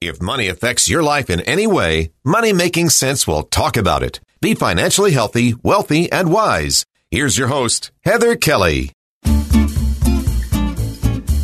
If money affects your life in any way, Money Making Sense will talk about it. Be financially healthy, wealthy, and wise. Here's your host, Heather Kelly.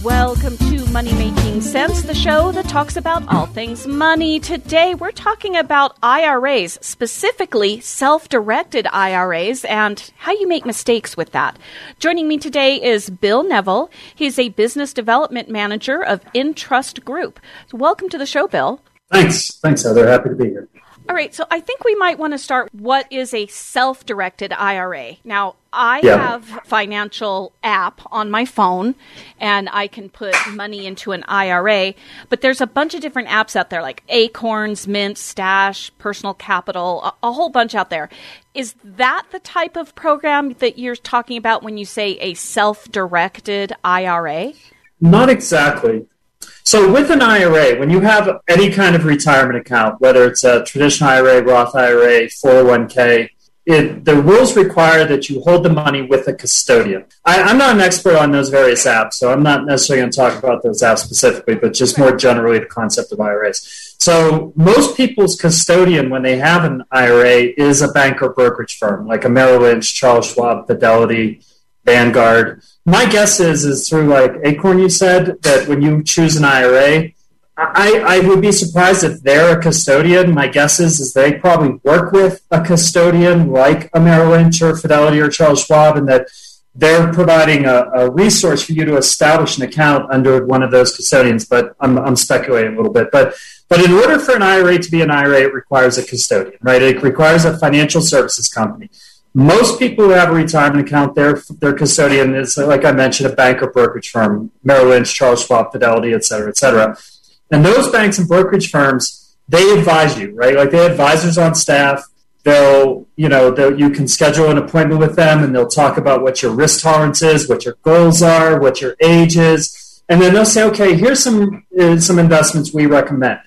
Welcome to Money Making Sense, the show that talks about all things money. Today we're talking about IRAs, specifically self directed IRAs, and how you make mistakes with that. Joining me today is Bill Neville. He's a business development manager of Entrust Group. So welcome to the show, Bill. Thanks. Thanks, Heather. Happy to be here. All right, so I think we might want to start. What is a self directed IRA? Now, I Yeah. have financial app on my phone and I can put money into an IRA, but there's a bunch of different apps out there like Acorns, Mint, Stash, Personal Capital, a, a whole bunch out there. Is that the type of program that you're talking about when you say a self directed IRA? Not exactly. So, with an IRA, when you have any kind of retirement account, whether it's a traditional IRA, Roth IRA, 401k, it, the rules require that you hold the money with a custodian. I, I'm not an expert on those various apps, so I'm not necessarily going to talk about those apps specifically, but just more generally the concept of IRAs. So, most people's custodian when they have an IRA is a bank or brokerage firm, like a Merrill Lynch, Charles Schwab, Fidelity, Vanguard. My guess is is through like Acorn. You said that when you choose an IRA, I, I would be surprised if they're a custodian. My guess is is they probably work with a custodian like a Merrill Lynch or Fidelity or Charles Schwab, and that they're providing a, a resource for you to establish an account under one of those custodians. But I'm, I'm speculating a little bit. But but in order for an IRA to be an IRA, it requires a custodian, right? It requires a financial services company. Most people who have a retirement account, their their custodian is, like I mentioned, a bank or brokerage firm, Merrill Lynch, Charles Schwab, Fidelity, et cetera, et cetera. And those banks and brokerage firms, they advise you, right? Like they have advisors on staff. They'll, you know, they'll, you can schedule an appointment with them, and they'll talk about what your risk tolerance is, what your goals are, what your age is, and then they'll say, okay, here's some uh, some investments we recommend.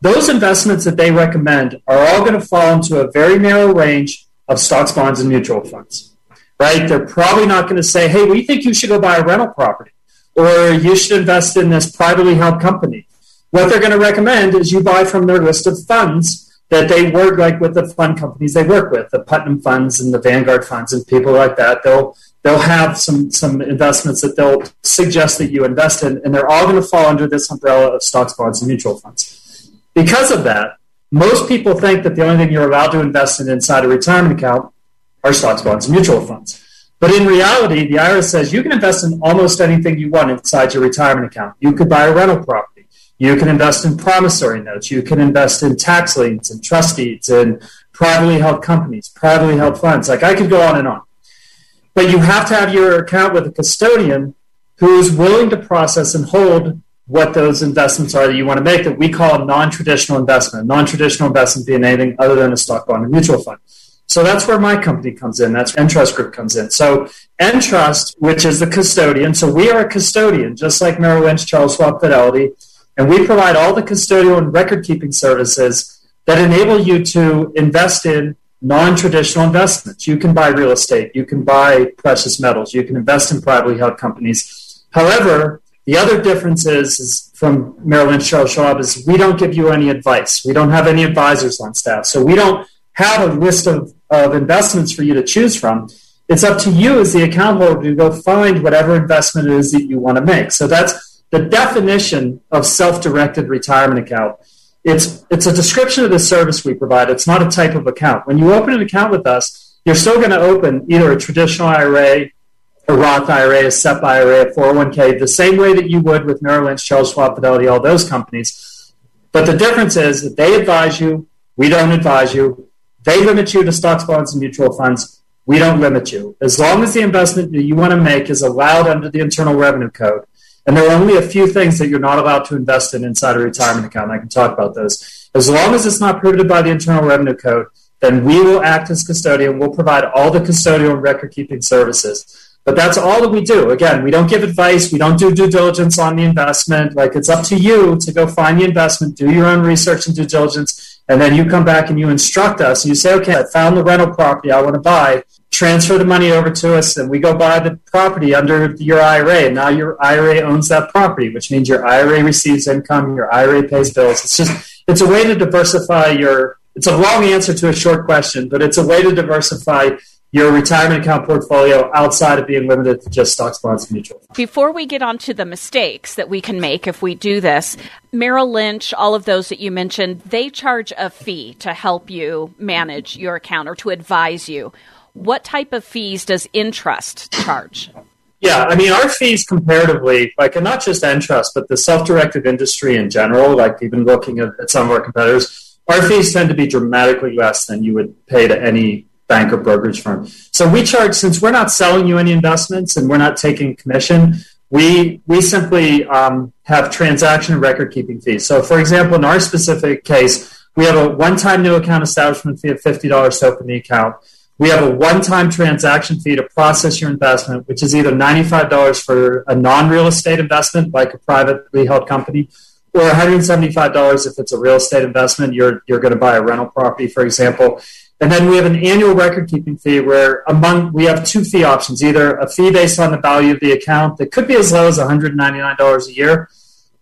Those investments that they recommend are all going to fall into a very narrow range of stocks, bonds, and mutual funds, right? They're probably not going to say, hey, we think you should go buy a rental property or you should invest in this privately held company. What they're going to recommend is you buy from their list of funds that they work like with the fund companies they work with, the Putnam funds and the Vanguard funds and people like that. They'll they'll have some some investments that they'll suggest that you invest in, and they're all going to fall under this umbrella of stocks, bonds, and mutual funds. Because of that, most people think that the only thing you're allowed to invest in inside a retirement account are stocks, bonds, and mutual funds. But in reality, the IRS says you can invest in almost anything you want inside your retirement account. You could buy a rental property. You can invest in promissory notes. You can invest in tax liens and trust deeds and privately held companies, privately held funds. Like I could go on and on. But you have to have your account with a custodian who's willing to process and hold what those investments are that you want to make that we call a non-traditional investment. Non-traditional investment being anything other than a stock, bond, or mutual fund. So that's where my company comes in. That's Entrust Group comes in. So Entrust, which is the custodian, so we are a custodian, just like Merrill Lynch, Charles Schwab, Fidelity, and we provide all the custodial and record keeping services that enable you to invest in non-traditional investments. You can buy real estate, you can buy precious metals, you can invest in privately held companies. However, the other difference is, is from Merrill Lynch, Charles Schwab is we don't give you any advice. We don't have any advisors on staff. So we don't have a list of, of investments for you to choose from. It's up to you as the account holder to go find whatever investment it is that you want to make. So that's the definition of self-directed retirement account. It's it's a description of the service we provide. It's not a type of account. When you open an account with us, you're still going to open either a traditional IRA, a Roth IRA, a SEP IRA, a 401k, the same way that you would with Merrill Lynch, Charles Schwab, Fidelity, all those companies. But the difference is that they advise you, we don't advise you. They limit you to stocks, bonds, and mutual funds. We don't limit you. As long as the investment that you want to make is allowed under the Internal Revenue Code, And there are only a few things that you're not allowed to invest in inside a retirement account. I can talk about those. As long as it's not prohibited by the Internal Revenue Code, then we will act as custodian. We'll provide all the custodial and record keeping services. But that's all that we do. Again, we don't give advice. We don't do due diligence on the investment. Like it's up to you to go find the investment, do your own research and due diligence, and then you come back and you instruct us. And you say, okay, I found the rental property I want to buy. Transfer the money over to us, and we go buy the property under your IRA. And now your IRA owns that property, which means your IRA receives income, your IRA pays bills. It's just it's a way to diversify your. It's a long answer to a short question, but it's a way to diversify your retirement account portfolio outside of being limited to just stocks, bonds, and mutual. Before we get on to the mistakes that we can make if we do this, Merrill Lynch, all of those that you mentioned, they charge a fee to help you manage your account or to advise you. What type of fees does Entrust charge? Yeah, I mean, our fees comparatively, like, and not just Entrust, but the self directed industry in general, like, even looking at, at some of our competitors, our fees tend to be dramatically less than you would pay to any bank or brokerage firm. So we charge since we're not selling you any investments and we're not taking commission. We we simply um, have transaction and record keeping fees. So, for example, in our specific case, we have a one time new account establishment fee of fifty dollars to open the account. We have a one time transaction fee to process your investment, which is either ninety five dollars for a non real estate investment, like a privately held company, or $175 if it's a real estate investment. You're, you're going to buy a rental property, for example. And then we have an annual record keeping fee where among we have two fee options, either a fee based on the value of the account that could be as low as $199 a year,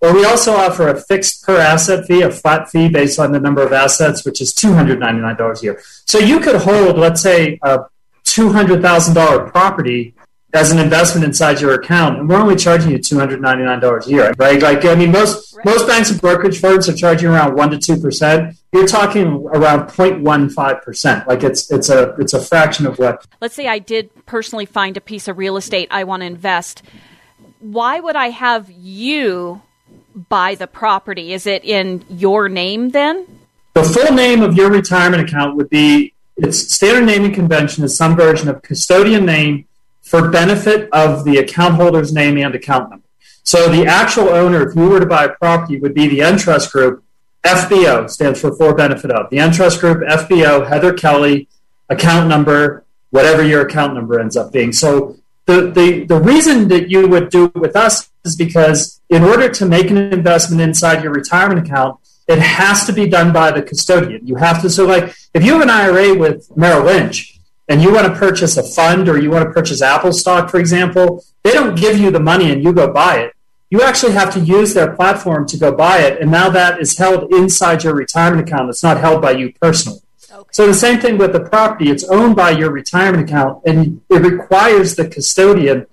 or we also offer a fixed per asset fee, a flat fee based on the number of assets, which is $299 a year. So you could hold, let's say, a $200,000 property as an investment inside your account, and we're only charging you two hundred ninety nine dollars a year, right? Like I mean, most right. most banks and brokerage firms are charging around one to two percent. You're talking around 0.15 percent. Like it's it's a it's a fraction of what. Let's say I did personally find a piece of real estate I want to invest. Why would I have you buy the property? Is it in your name then? The full name of your retirement account would be its standard naming convention is some version of custodian name for benefit of the account holder's name and account number. So the actual owner, if you were to buy a property, would be the Entrust Group. FBO stands for for benefit of. The Entrust Group, FBO, Heather Kelly, account number, whatever your account number ends up being. So the, the, the reason that you would do it with us is because in order to make an investment inside your retirement account, it has to be done by the custodian. You have to, so like if you have an IRA with Merrill Lynch, and you want to purchase a fund or you want to purchase Apple stock, for example, they don't give you the money and you go buy it. You actually have to use their platform to go buy it. And now that is held inside your retirement account. It's not held by you personally. Okay. So the same thing with the property. It's owned by your retirement account and it requires the custodian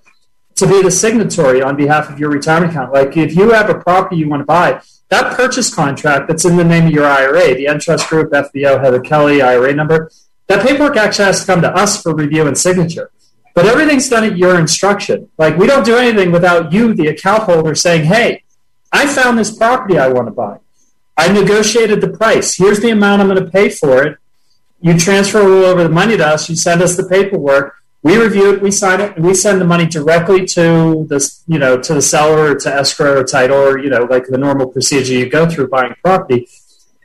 to be the signatory on behalf of your retirement account. Like if you have a property you want to buy, that purchase contract that's in the name of your IRA, the Entrust Group, FBO, Heather Kelly, IRA number, that paperwork actually has to come to us for review and signature. But everything's done at your instruction. Like we don't do anything without you, the account holder, saying, "Hey, I found this property I want to buy. I negotiated the price. Here's the amount I'm going to pay for it. You transfer over the money to us. You send us the paperwork. We review it. We sign it, and we send the money directly to the you know to the seller or to escrow or title or you know like the normal procedure you go through buying property.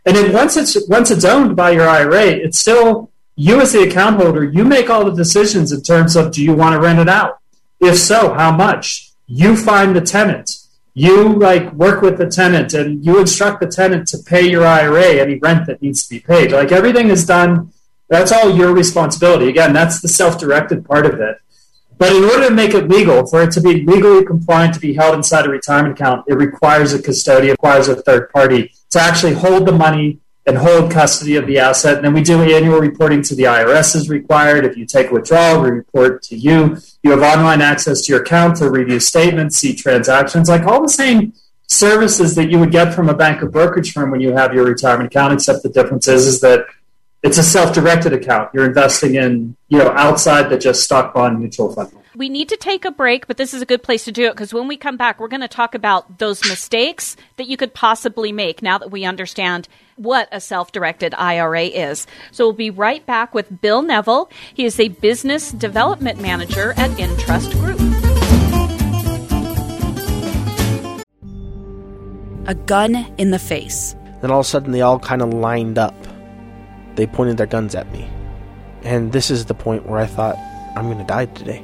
And then once it's once it's owned by your IRA, it's still you as the account holder, you make all the decisions in terms of do you want to rent it out? If so, how much? You find the tenant. You like work with the tenant and you instruct the tenant to pay your IRA any rent that needs to be paid. Like everything is done. That's all your responsibility. Again, that's the self-directed part of it. But in order to make it legal, for it to be legally compliant to be held inside a retirement account, it requires a custodian, requires a third party to actually hold the money and hold custody of the asset. And then we do annual reporting to the IRS is required. If you take withdrawal, we report to you. You have online access to your account to review statements, see transactions, like all the same services that you would get from a bank or brokerage firm when you have your retirement account, except the difference is, is that it's a self-directed account. You're investing in, you know, outside the just stock bond mutual fund. We need to take a break, but this is a good place to do it because when we come back, we're going to talk about those mistakes that you could possibly make now that we understand what a self directed IRA is. So we'll be right back with Bill Neville. He is a business development manager at Entrust Group. a gun in the face. Then all of a sudden, they all kind of lined up. They pointed their guns at me. And this is the point where I thought, I'm going to die today.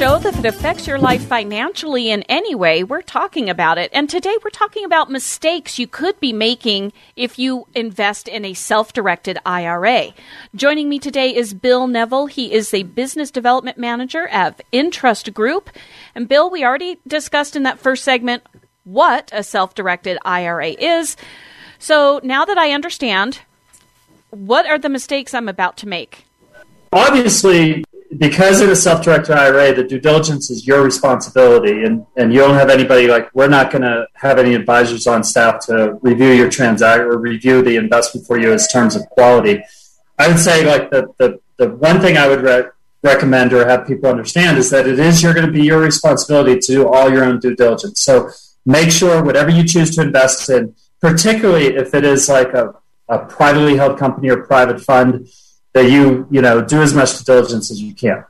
show that it affects your life financially in any way. We're talking about it. And today we're talking about mistakes you could be making if you invest in a self directed IRA. Joining me today is Bill Neville. He is a business development manager of Entrust Group. And Bill, we already discussed in that first segment what a self directed IRA is. So now that I understand, what are the mistakes I'm about to make? obviously, because in a self-directed IRA, the due diligence is your responsibility, and, and you don't have anybody like we're not going to have any advisors on staff to review your transaction or review the investment for you as terms of quality. I would say like the the, the one thing I would re- recommend or have people understand is that it is you're going to be your responsibility to do all your own due diligence. So make sure whatever you choose to invest in, particularly if it is like a, a privately held company or private fund that you you know do as much diligence as you can.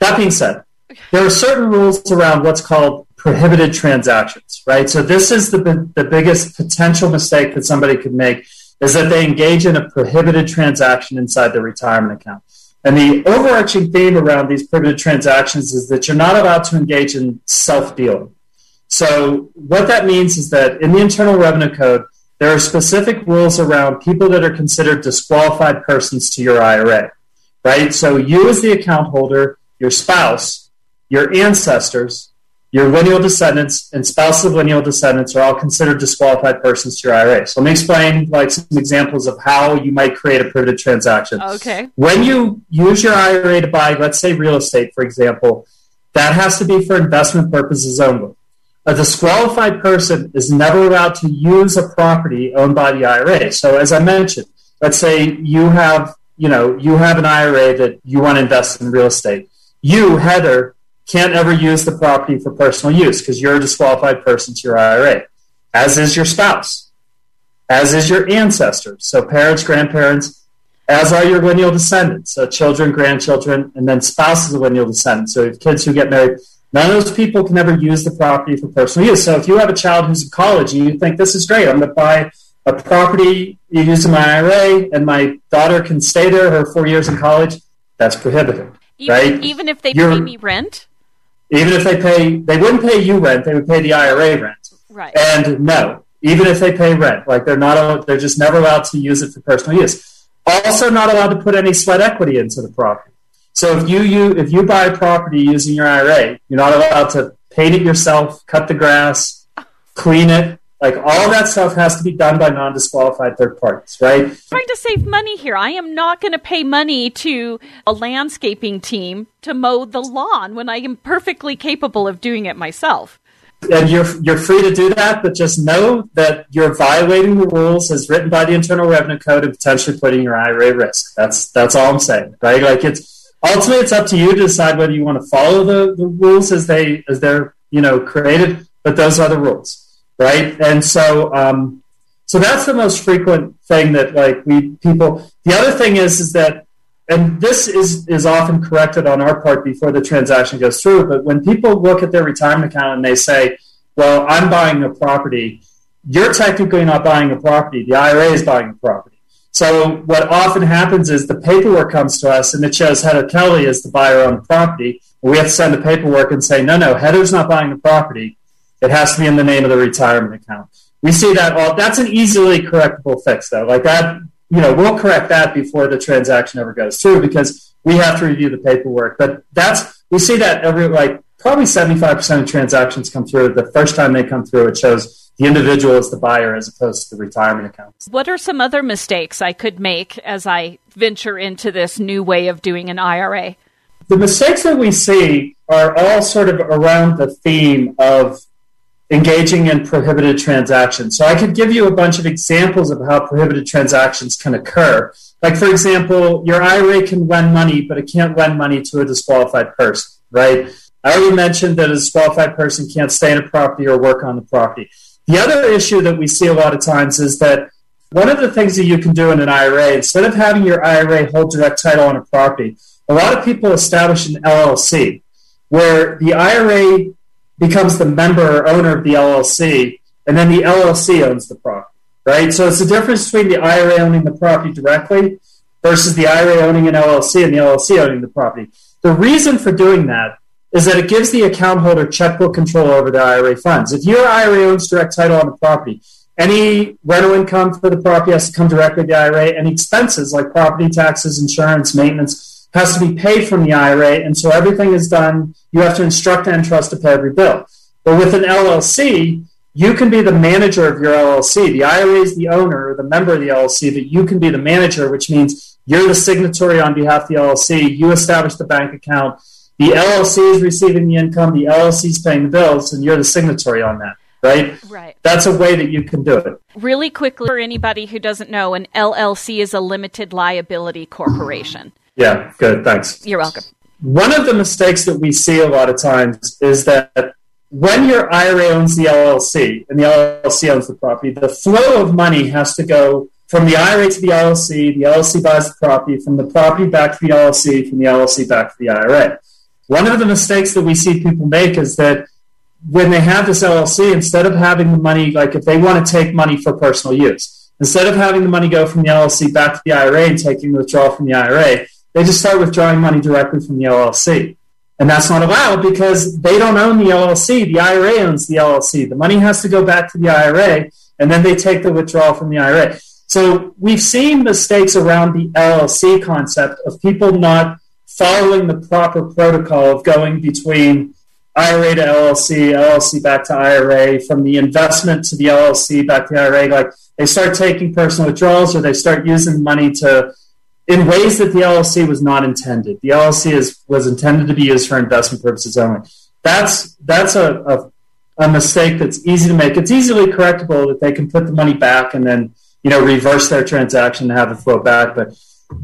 That being said, there are certain rules around what's called prohibited transactions, right? So this is the the biggest potential mistake that somebody could make is that they engage in a prohibited transaction inside their retirement account. And the overarching theme around these prohibited transactions is that you're not allowed to engage in self dealing. So, what that means is that in the Internal Revenue Code, there are specific rules around people that are considered disqualified persons to your IRA, right? So you, as the account holder, your spouse, your ancestors, your lineal descendants, and spouses of lineal descendants are all considered disqualified persons to your IRA. So let me explain like some examples of how you might create a prohibited transaction. Okay. When you use your IRA to buy, let's say, real estate, for example, that has to be for investment purposes only a disqualified person is never allowed to use a property owned by the IRA. So as I mentioned, let's say you have, you know, you have an IRA that you want to invest in real estate. You, Heather, can't ever use the property for personal use because you're a disqualified person to your IRA, as is your spouse, as is your ancestors. So parents, grandparents, as are your lineal descendants, so children, grandchildren, and then spouses of lineal descendants. So if kids who get married None of those people can ever use the property for personal use. So if you have a child who's in college and you think this is great, I'm going to buy a property you use in my IRA, and my daughter can stay there her four years in college, that's prohibited. Even, right? Even if they You're, pay me rent? Even if they pay, they wouldn't pay you rent, they would pay the IRA rent. Right. And no, even if they pay rent, like they're not, they're just never allowed to use it for personal use. Also, not allowed to put any sweat equity into the property. So if you, you if you buy a property using your IRA, you're not allowed to paint it yourself, cut the grass, clean it. Like all that stuff has to be done by non-disqualified third parties, right? I'm trying to save money here. I am not going to pay money to a landscaping team to mow the lawn when I am perfectly capable of doing it myself. And you're you're free to do that, but just know that you're violating the rules as written by the Internal Revenue Code and potentially putting your IRA at risk. That's that's all I'm saying, right? Like it's ultimately it's up to you to decide whether you want to follow the, the rules as they as they're you know created but those are the rules right? And so um, so that's the most frequent thing that like we people the other thing is is that and this is is often corrected on our part before the transaction goes through but when people look at their retirement account and they say well i'm buying a property you're technically not buying a property. The ira is buying a property so what often happens is the paperwork comes to us and it shows Heather Kelly is the buyer on the property. We have to send the paperwork and say, no, no, Heather's not buying the property. It has to be in the name of the retirement account. We see that all. That's an easily correctable fix, though. Like that, you know, we'll correct that before the transaction ever goes through because we have to review the paperwork. But that's we see that every like probably 75% of transactions come through. The first time they come through, it shows the individual is the buyer as opposed to the retirement accounts. What are some other mistakes I could make as I venture into this new way of doing an IRA? The mistakes that we see are all sort of around the theme of engaging in prohibited transactions. So I could give you a bunch of examples of how prohibited transactions can occur. Like, for example, your IRA can lend money, but it can't lend money to a disqualified person, right? I already mentioned that a disqualified person can't stay in a property or work on the property. The other issue that we see a lot of times is that one of the things that you can do in an IRA, instead of having your IRA hold direct title on a property, a lot of people establish an LLC where the IRA becomes the member or owner of the LLC, and then the LLC owns the property, right? So it's the difference between the IRA owning the property directly versus the IRA owning an LLC and the LLC owning the property. The reason for doing that is that it gives the account holder checkbook control over the IRA funds. If your IRA owns direct title on the property, any rental income for the property has to come directly to the IRA. Any expenses like property taxes, insurance, maintenance has to be paid from the IRA. And so everything is done. You have to instruct Entrust to pay every bill. But with an LLC, you can be the manager of your LLC. The IRA is the owner or the member of the LLC, but you can be the manager, which means you're the signatory on behalf of the LLC. You establish the bank account. The LLC is receiving the income. The LLC is paying the bills, and you're the signatory on that right? Right. That's a way that you can do it. Really quickly, for anybody who doesn't know, an LLC is a limited liability corporation. Yeah, good. Thanks. You're welcome. One of the mistakes that we see a lot of times is that when your IRA owns the LLC and the LLC owns the property, the flow of money has to go from the IRA to the LLC. The LLC buys the property, from the property back to the LLC, from the LLC back to the IRA. One of the mistakes that we see people make is that when they have this LLC, instead of having the money, like if they want to take money for personal use, instead of having the money go from the LLC back to the IRA and taking the withdrawal from the IRA, they just start withdrawing money directly from the LLC. And that's not allowed because they don't own the LLC. The IRA owns the LLC. The money has to go back to the IRA, and then they take the withdrawal from the IRA. So we've seen mistakes around the LLC concept of people not following the proper protocol of going between IRA to LLC, LLC back to IRA, from the investment to the LLC back to IRA. Like they start taking personal withdrawals or they start using money to in ways that the LLC was not intended. The LLC is was intended to be used for investment purposes only. That's that's a, a, a mistake that's easy to make. It's easily correctable that they can put the money back and then you know reverse their transaction and have it flow back. But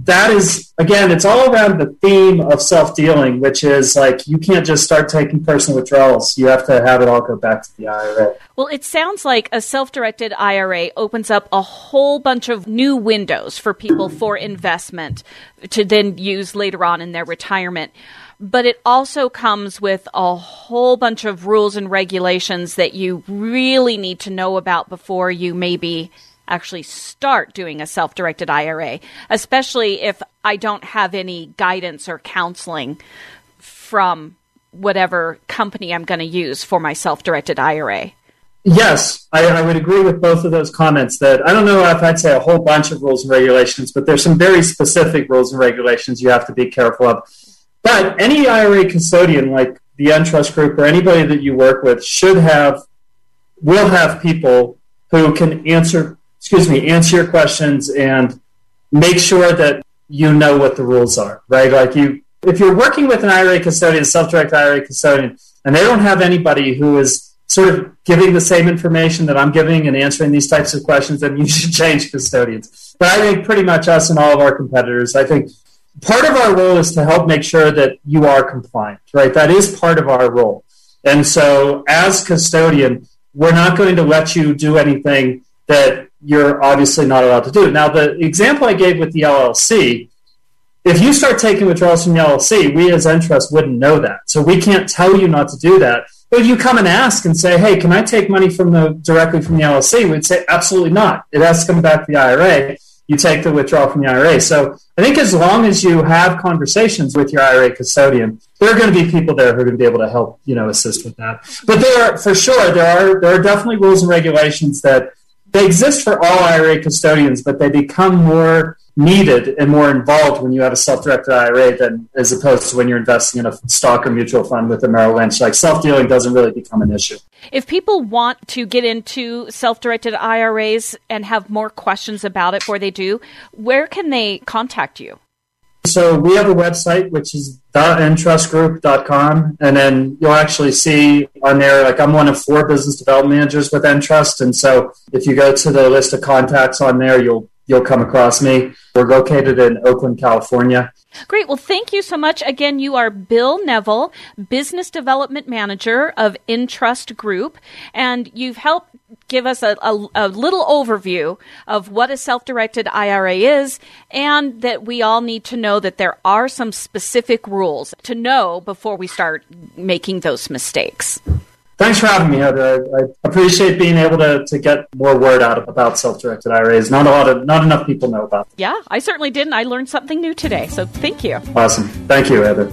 that is again it's all around the theme of self-dealing which is like you can't just start taking personal withdrawals. You have to have it all go back to the ira well it sounds like a self-directed ira opens up a whole bunch of new windows for people for investment to then use later on in their retirement. But it also comes with a whole bunch of rules and regulations that you really need to know about before you maybe actually start doing a self directed IRA, especially if I don't have any guidance or counseling from whatever company I'm going to use for my self directed IRA. Yes, I, I, would agree with both of those comments. That I don't know if I'd say a whole bunch of rules and regulations, but there's some very specific rules and regulations you have to be careful of. But any IRA custodian, like the Entrust Group or anybody that you work with, should have, will have people who can answer excuse me, answer your questions and make sure that you know what the rules are, right? Like you, if you're working with an IRA custodian, self-direct IRA custodian, and they don't have anybody who is sort of giving the same information that I'm giving and answering these types of questions, then you should change custodians. But I think pretty much us and all of our competitors, I think part of our role is to help make sure that you are compliant, right? That is part of our role. And so as custodian, we're not going to let you do anything that you're obviously not allowed to do. Now, the example I gave with the LLC, if you start taking withdrawals from the LLC, we as Entrust wouldn't know that. So we can't tell you not to do that. But if you come and ask and say, hey, can I take money from the directly from the LLC? We'd say, absolutely not. It has to come back to the IRA. You take the withdrawal from the IRA. So I think as long as you have conversations with your IRA custodian, there are going to be people there who are going to be able to help, you know, assist with that. But there are, for sure, there are, there are definitely rules and regulations that they exist for all IRA custodians, but they become more needed and more involved when you have a self-directed IRA than as opposed to when you're investing in a stock or mutual fund with a Merrill Lynch. Like self-dealing doesn't really become an issue. If people want to get into self-directed IRAs and have more questions about it before they do, where can they contact you? So we have a website which is theentrustgroup.com and then you'll actually see on there like I'm one of four business development managers with Entrust and so if you go to the list of contacts on there you'll you'll come across me. We're located in Oakland, California. Great. Well, thank you so much. Again, you are Bill Neville, Business Development Manager of Entrust Group, and you've helped give us a, a, a little overview of what a self directed IRA is, and that we all need to know that there are some specific rules to know before we start making those mistakes. Thanks for having me, Heather. I, I, appreciate being able to, to get more word out about self-directed IRAs. Not a lot of, not enough people know about them. Yeah, I certainly didn't. I learned something new today, so thank you. Awesome. Thank you, Heather.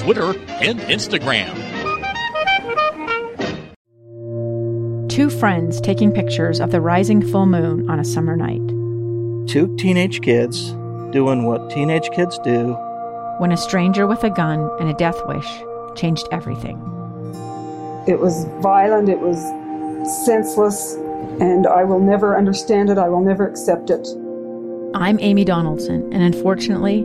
Twitter, and Instagram. Two friends taking pictures of the rising full moon on a summer night. Two teenage kids doing what teenage kids do. When a stranger with a gun and a death wish changed everything. It was violent, it was senseless, and I will never understand it, I will never accept it. I'm Amy Donaldson, and unfortunately,